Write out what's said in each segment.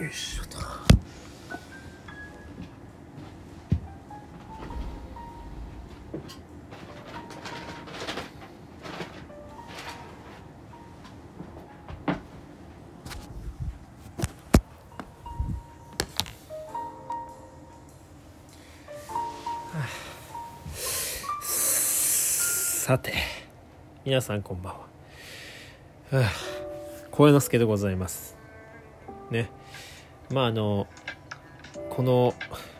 よいしょ。とさて皆さんこんばんは、はあ、声之助でございます。まああのこの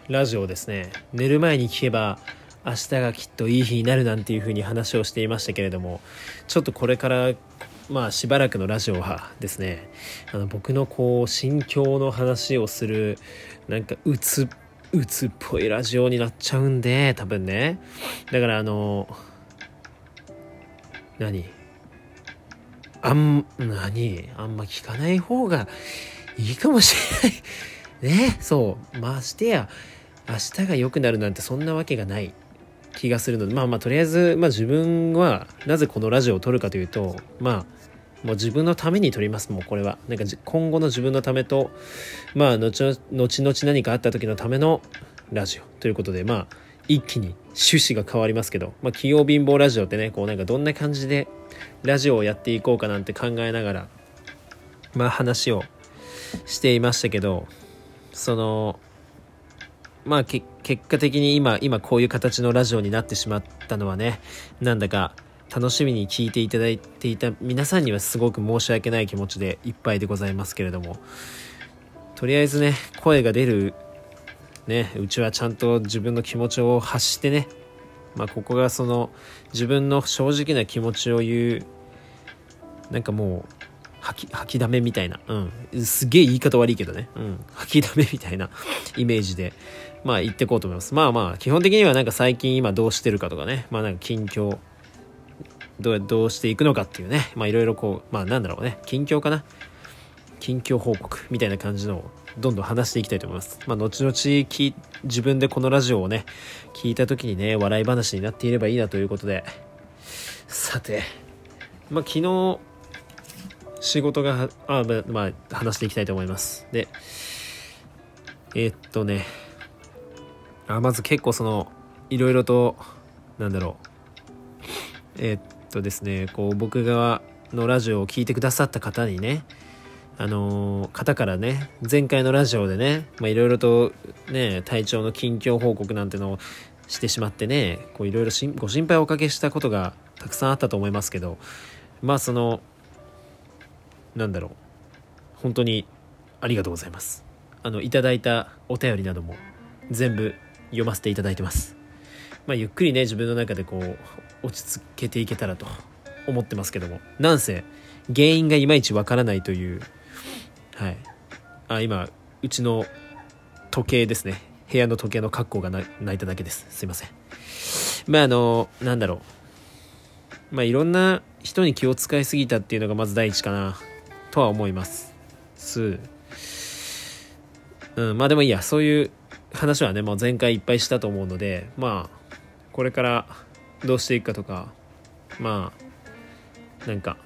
ラジオですね寝る前に聞けば明日がきっといい日になるなんていう風に話をしていましたけれどもちょっとこれからまあしばらくのラジオはですねあの僕のこう心境の話をするなんかうつうつっぽいラジオになっちゃうんで多分ね。だからあの何？あん、何？あんま聞かない方がいいかもしれない。ね、そう。ましてや、明日が良くなるなんてそんなわけがない気がするので、まあまあとりあえず、まあ自分はなぜこのラジオを撮るかというと、まあ、もう自分のために撮ります、もうこれは。なんか今後の自分のためと、まあ後々何かあった時のためのラジオということで、まあ、一気に趣旨が変わりますけど、まあ、器用貧乏ラジオってね、こうなんかどんな感じでラジオをやっていこうかなんて考えながら、まあ話をしていましたけど、その、まあ結果的に今、今こういう形のラジオになってしまったのはね、なんだか楽しみに聞いていただいていた皆さんにはすごく申し訳ない気持ちでいっぱいでございますけれども、とりあえずね、声が出るね、うちはちゃんと自分の気持ちを発してね、まあ、ここがその自分の正直な気持ちを言うなんかもう吐き吐きだめみたいな、うん、すげえ言い方悪いけどね、うん、吐きだめみたいな イメージで、まあ言っていこうと思います。まあまあ、基本的にはなんか最近今どうしてるかとかね、まあなんか近況、どうどうしていくのかっていうね、まあいろいろこう、まあなんだろうね、近況かな。近況報告みたいな感じのをどんどん話していきたいと思います。まあ、後々き自分でこのラジオをね、聞いた時にね、笑い話になっていればいいなということで、さて、まあ、昨日、仕事が、あ、まあ、話していきたいと思います。で、えー、っとね、あ、まず結構その、いろいろと、なんだろう、えー、っとですね、こう、僕側のラジオを聴いてくださった方にね、あのー、方からね、前回のラジオでね、まいろいろとね、体調の近況報告なんてのをしてしまってね、こういろいろご心配をおかけしたことがたくさんあったと思いますけど、まあその、なんだろう、本当にありがとうございます。あの、いただいたお便りなども全部読ませていただいてます。まあゆっくりね、自分の中でこう、落ち着けていけたらと思ってますけども、なんせ、原因がいまいちわからないというはい。あ今うちの時計ですね。部屋の時計の格好が泣いただけです。すいません。まああのなんだろう。まあいろんな人に気を使いすぎたっていうのがまず第一かな。とは思います。うんまあでもいいや。そういう話はねもう前回いっぱいしたと思うのでまあこれからどうしていくかとかまあなんか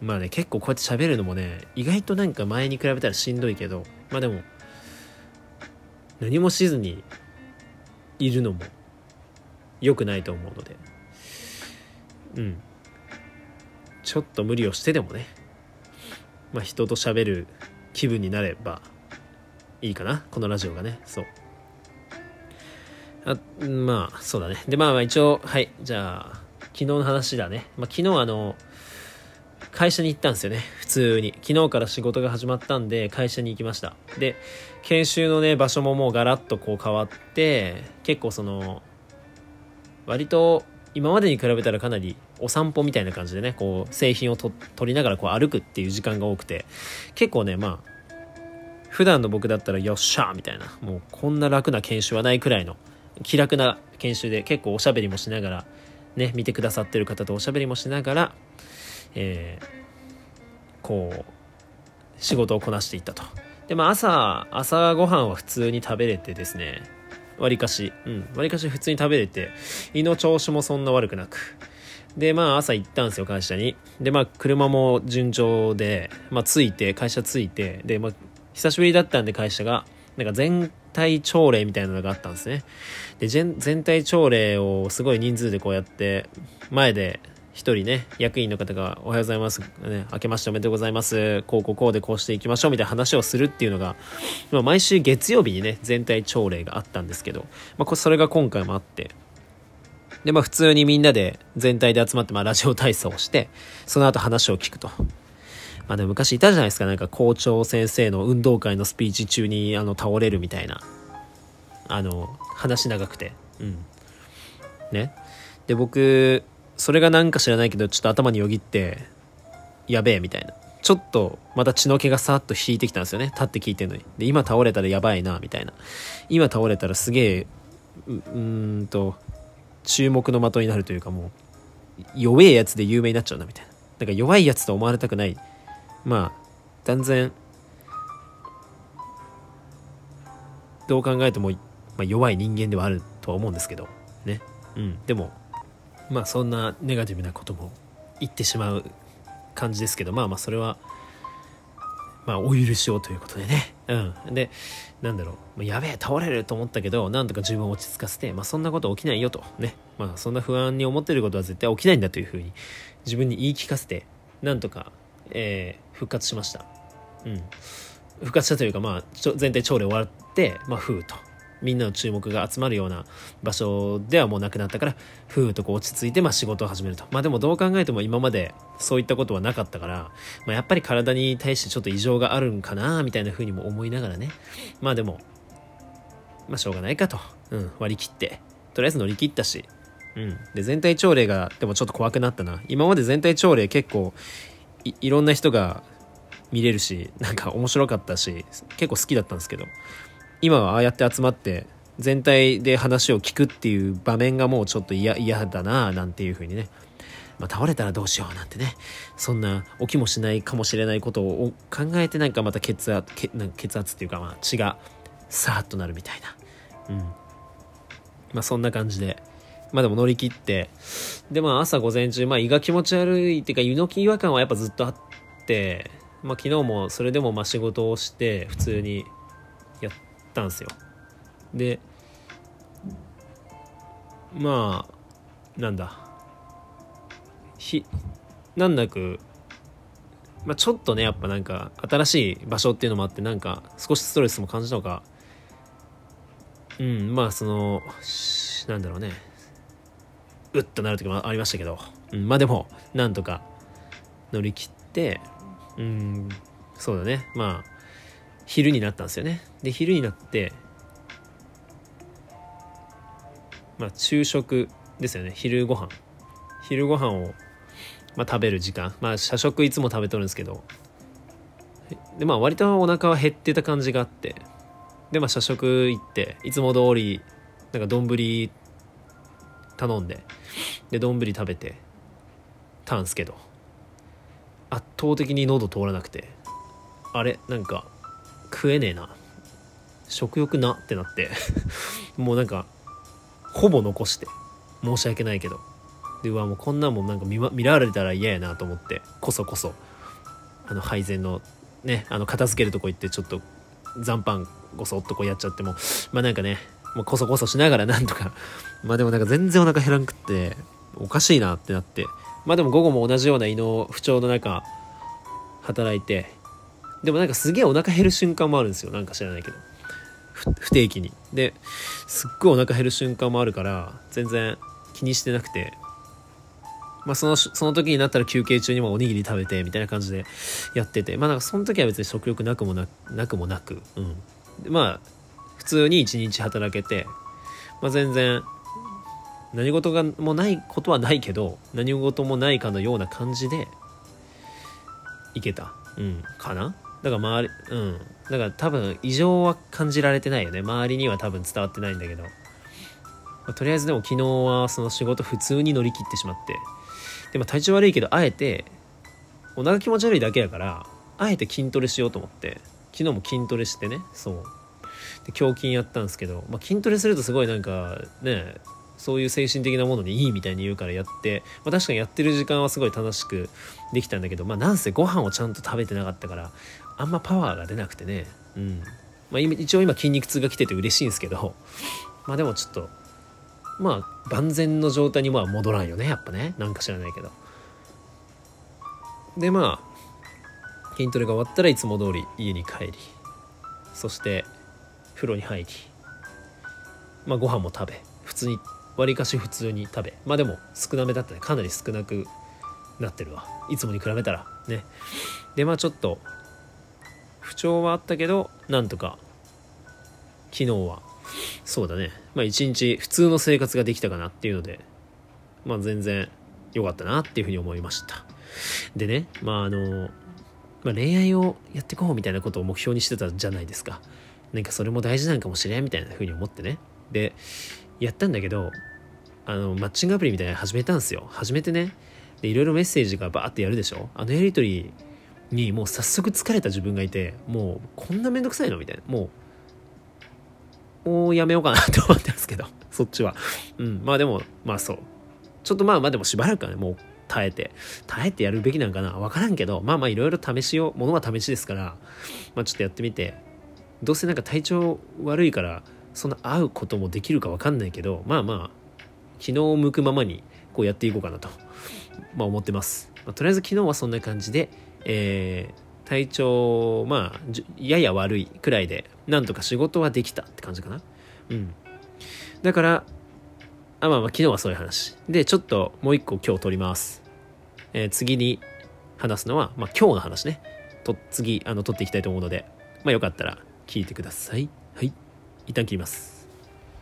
まあね、結構こうやって喋るのもね、意外となんか前に比べたらしんどいけど、まあでも、何もしずにいるのも良くないと思うので、うん。ちょっと無理をしてでもね、まあ人と喋る気分になればいいかな、このラジオがね、そう。あまあ、そうだね。で、まあ一応、はい、じゃあ、昨日の話だね。まあ昨日あの、会社に行ったんですよね。普通に。昨日から仕事が始まったんで、会社に行きました。で、研修のね、場所ももうガラッとこう変わって、結構その、割と今までに比べたらかなりお散歩みたいな感じでね、こう製品を取りながらこう歩くっていう時間が多くて、結構ね、まあ、普段の僕だったらよっしゃーみたいな、もうこんな楽な研修はないくらいの気楽な研修で結構おしゃべりもしながら、ね、見てくださってる方とおしゃべりもしながら、えー、こう仕事をこなしていったと。でまあ朝朝ごはんは普通に食べれてですねわりかし。うん。わりかし普通に食べれて胃の調子もそんな悪くなく。でまあ朝行ったんですよ会社に。でまあ車も順調でまあ着いて会社着いてでまあ久しぶりだったんで会社が、なんか全体朝礼みたいなのがあったんですね。で、全体朝礼をすごい人数でこうやって、前で一人ね、役員の方がおはようございます。ね、明けましておめでとうございます。こうこうこうでこうしていきましょうみたいな話をするっていうのが、まあ、毎週月曜日にね、全体朝礼があったんですけど、まあ、それが今回もあって、で、まあ普通にみんなで全体で集まって、まあラジオ体操をして、その後話を聞くと。まあでも昔いたじゃないですか、なんか校長先生の運動会のスピーチ中にあの倒れるみたいな。あの、話長くて。うん。ね。で、僕、それがなんか知らないけど、ちょっと頭によぎって、やべえ、みたいな。ちょっと、また血の気がさーっと引いてきたんですよね。立って聞いてんのに。で、今倒れたらやばいな、みたいな。今倒れたらすげえ、うーんと、注目の的になるというかもう、弱えやつで有名になっちゃうな、みたいな。なんか弱いやつと思われたくないまあ断然どう考えても、まあ、弱い人間ではあるとは思うんですけどねうんでもまあそんなネガティブなことも言ってしまう感じですけどまあまあそれはまあお許しをということでねうんでなんだろうやべえ倒れると思ったけどなんとか自分を落ち着かせてまあそんなこと起きないよとねまあそんな不安に思ってることは絶対起きないんだというふうに自分に言い聞かせてなんとかえー、復活しました。うん。復活したというか、まあ、全体朝礼終わって、まあ、ふーと。みんなの注目が集まるような場所ではもうなくなったから、ふーっとこう落ち着いて、まあ仕事を始めると。まあでもどう考えても今までそういったことはなかったから、まあやっぱり体に対してちょっと異常があるんかな、みたいな風にも思いながらね。まあでも、まあしょうがないかと。うん、割り切って。とりあえず乗り切ったし。うん。で、全体朝礼が、でもちょっと怖くなったな。今まで全体朝礼結構、いいろんな人が見れるしなんか面白かったし結構好きだったんですけど今はああやって集まって全体で話を聞くっていう場面がもうちょっと嫌だななんていう風にね。まあ、倒れたらどうしようなんてね。そんな起きもしないかもしれないことを考えてなんかまた血圧血圧っていうかまあ血がさーっとなるみたいな。うん。まあそんな感じで。まあでも乗り切って、でまあ朝午前中、まあ胃が気持ち悪いっていうか湯の気違和感はやっぱずっとあって、まあ昨日もそれでもまあ仕事をして普通にったんですよ。で、まあ、なんだ。ひ、難なく、まあちょっとね、やっぱなんか新しい場所っていうのもあってなんか少しストレスも感じたのか、うん、まあその、なんだろうね。うっとなる時もありましたけど、うん、まあでもなんとか乗り切ってうんそうだねまあ昼になったんですよね。で昼になってまあ昼食ですよね。昼ご飯。昼ご飯をまあ食べる時間。まあ社食いつも食べとるんですけど。でまあ割とお腹は減ってた感じがあって。でまあ社食行っていつも通りなんか丼頼んで。で丼食べてたんすけど。圧倒的に喉通らなくて。あれなんか食えねえな。食欲なってなって。もうなんかほぼ残して。申し訳ないけど。でうわもうこんなんもなんか見,、見られたら嫌やなと思って。こそこそ。あの配膳のねあの片付けるとこ行ってちょっと残飯ごそっとこうやっちゃっても。まあなんかねもうこそこそしながら なんとか。まあでもなんか全然お腹減らんくっておかしいなってなって。まあでも午後も同じような胃の不調の中働いてでもなんかすげえお腹減る瞬間もあるんですよ。なんか知らないけど。不定期に。ですっごいお腹減る瞬間もあるから全然気にしてなくて。まあそのその時になったら休憩中にもおにぎり食べてみたいな感じでやってて。まあなんかその時は別に食欲なくもななくもなく。うん。でまあ普通に一日働けてまあ全然何事がもないことはないけど何事もないかのような感じでいけた。うん。かな？だから周りうん。だから多分異常は感じられてないよね。周りには多分伝わってないんだけど、まあ、とりあえずでも昨日はその仕事普通に乗り切ってしまって。でも体調悪いけどあえてお腹気持ち悪いだけやからあえて筋トレしようと思って。昨日も筋トレしてねそう。で胸筋やったんですけど、まあ、筋トレするとすごいなんかねそういう精神的なものにいいみたいに言うからやって、まあ、確かにやってる時間はすごい楽しくできたんだけど、まあ、なんせご飯をちゃんと食べてなかったからあんまパワーが出なくてね、うん。まあ、一応今筋肉痛が来てて嬉しいんですけどまあでもちょっとまあ万全の状態には戻らんよねやっぱね。なんか知らないけど。でまあ筋トレが終わったらいつも通り家に帰りそして風呂に入りまあご飯も食べ普通にわりかし普通に食べ。まあでも少なめだったね。かなり少なくなってるわ。いつもに比べたら。ね。でまあちょっと不調はあったけどなんとか昨日は。そうだね。まあ一日普通の生活ができたかなっていうのでまあ全然良かったなっていうふうに思いました。でねまああの、まあ、恋愛をやっていこうみたいなことを目標にしてたじゃないですか。なんかそれも大事なんかもしれんみたいなふうに思ってね。でやったんだけどあのマッチングアプリみたいなの始めたんですよ。始めてね。でいろいろメッセージがバーってやるでしょ。あのやり取りにもう早速疲れた自分がいてもうこんなめんどくさいのみたいな。もうもうやめようかなって思ってますけど そっちは。うん。まあでもまあそう。ちょっとまあまあでもしばらくはねもう耐えて。耐えてやるべきなんかな。分からんけどまあまあいろいろ試しよう。ものは試しですからまあちょっとやってみて。どうせなんか体調悪いからそんな会うこともできるか分かんないけどまあまあ昨日向くままにこうやっていこうかなと、まあ、思ってます、まあ、とりあえず昨日はそんな感じで、えー、体調まあやや悪いくらいでなんとか仕事はできたって感じかな。うん。だからあまあまあ昨日はそういう話。でちょっともう一個今日撮ります。えー、次に話すのは、まあ、今日の話ね。と次あの撮っていきたいと思うので、まあ、よかったら聞いてください。一旦切ります。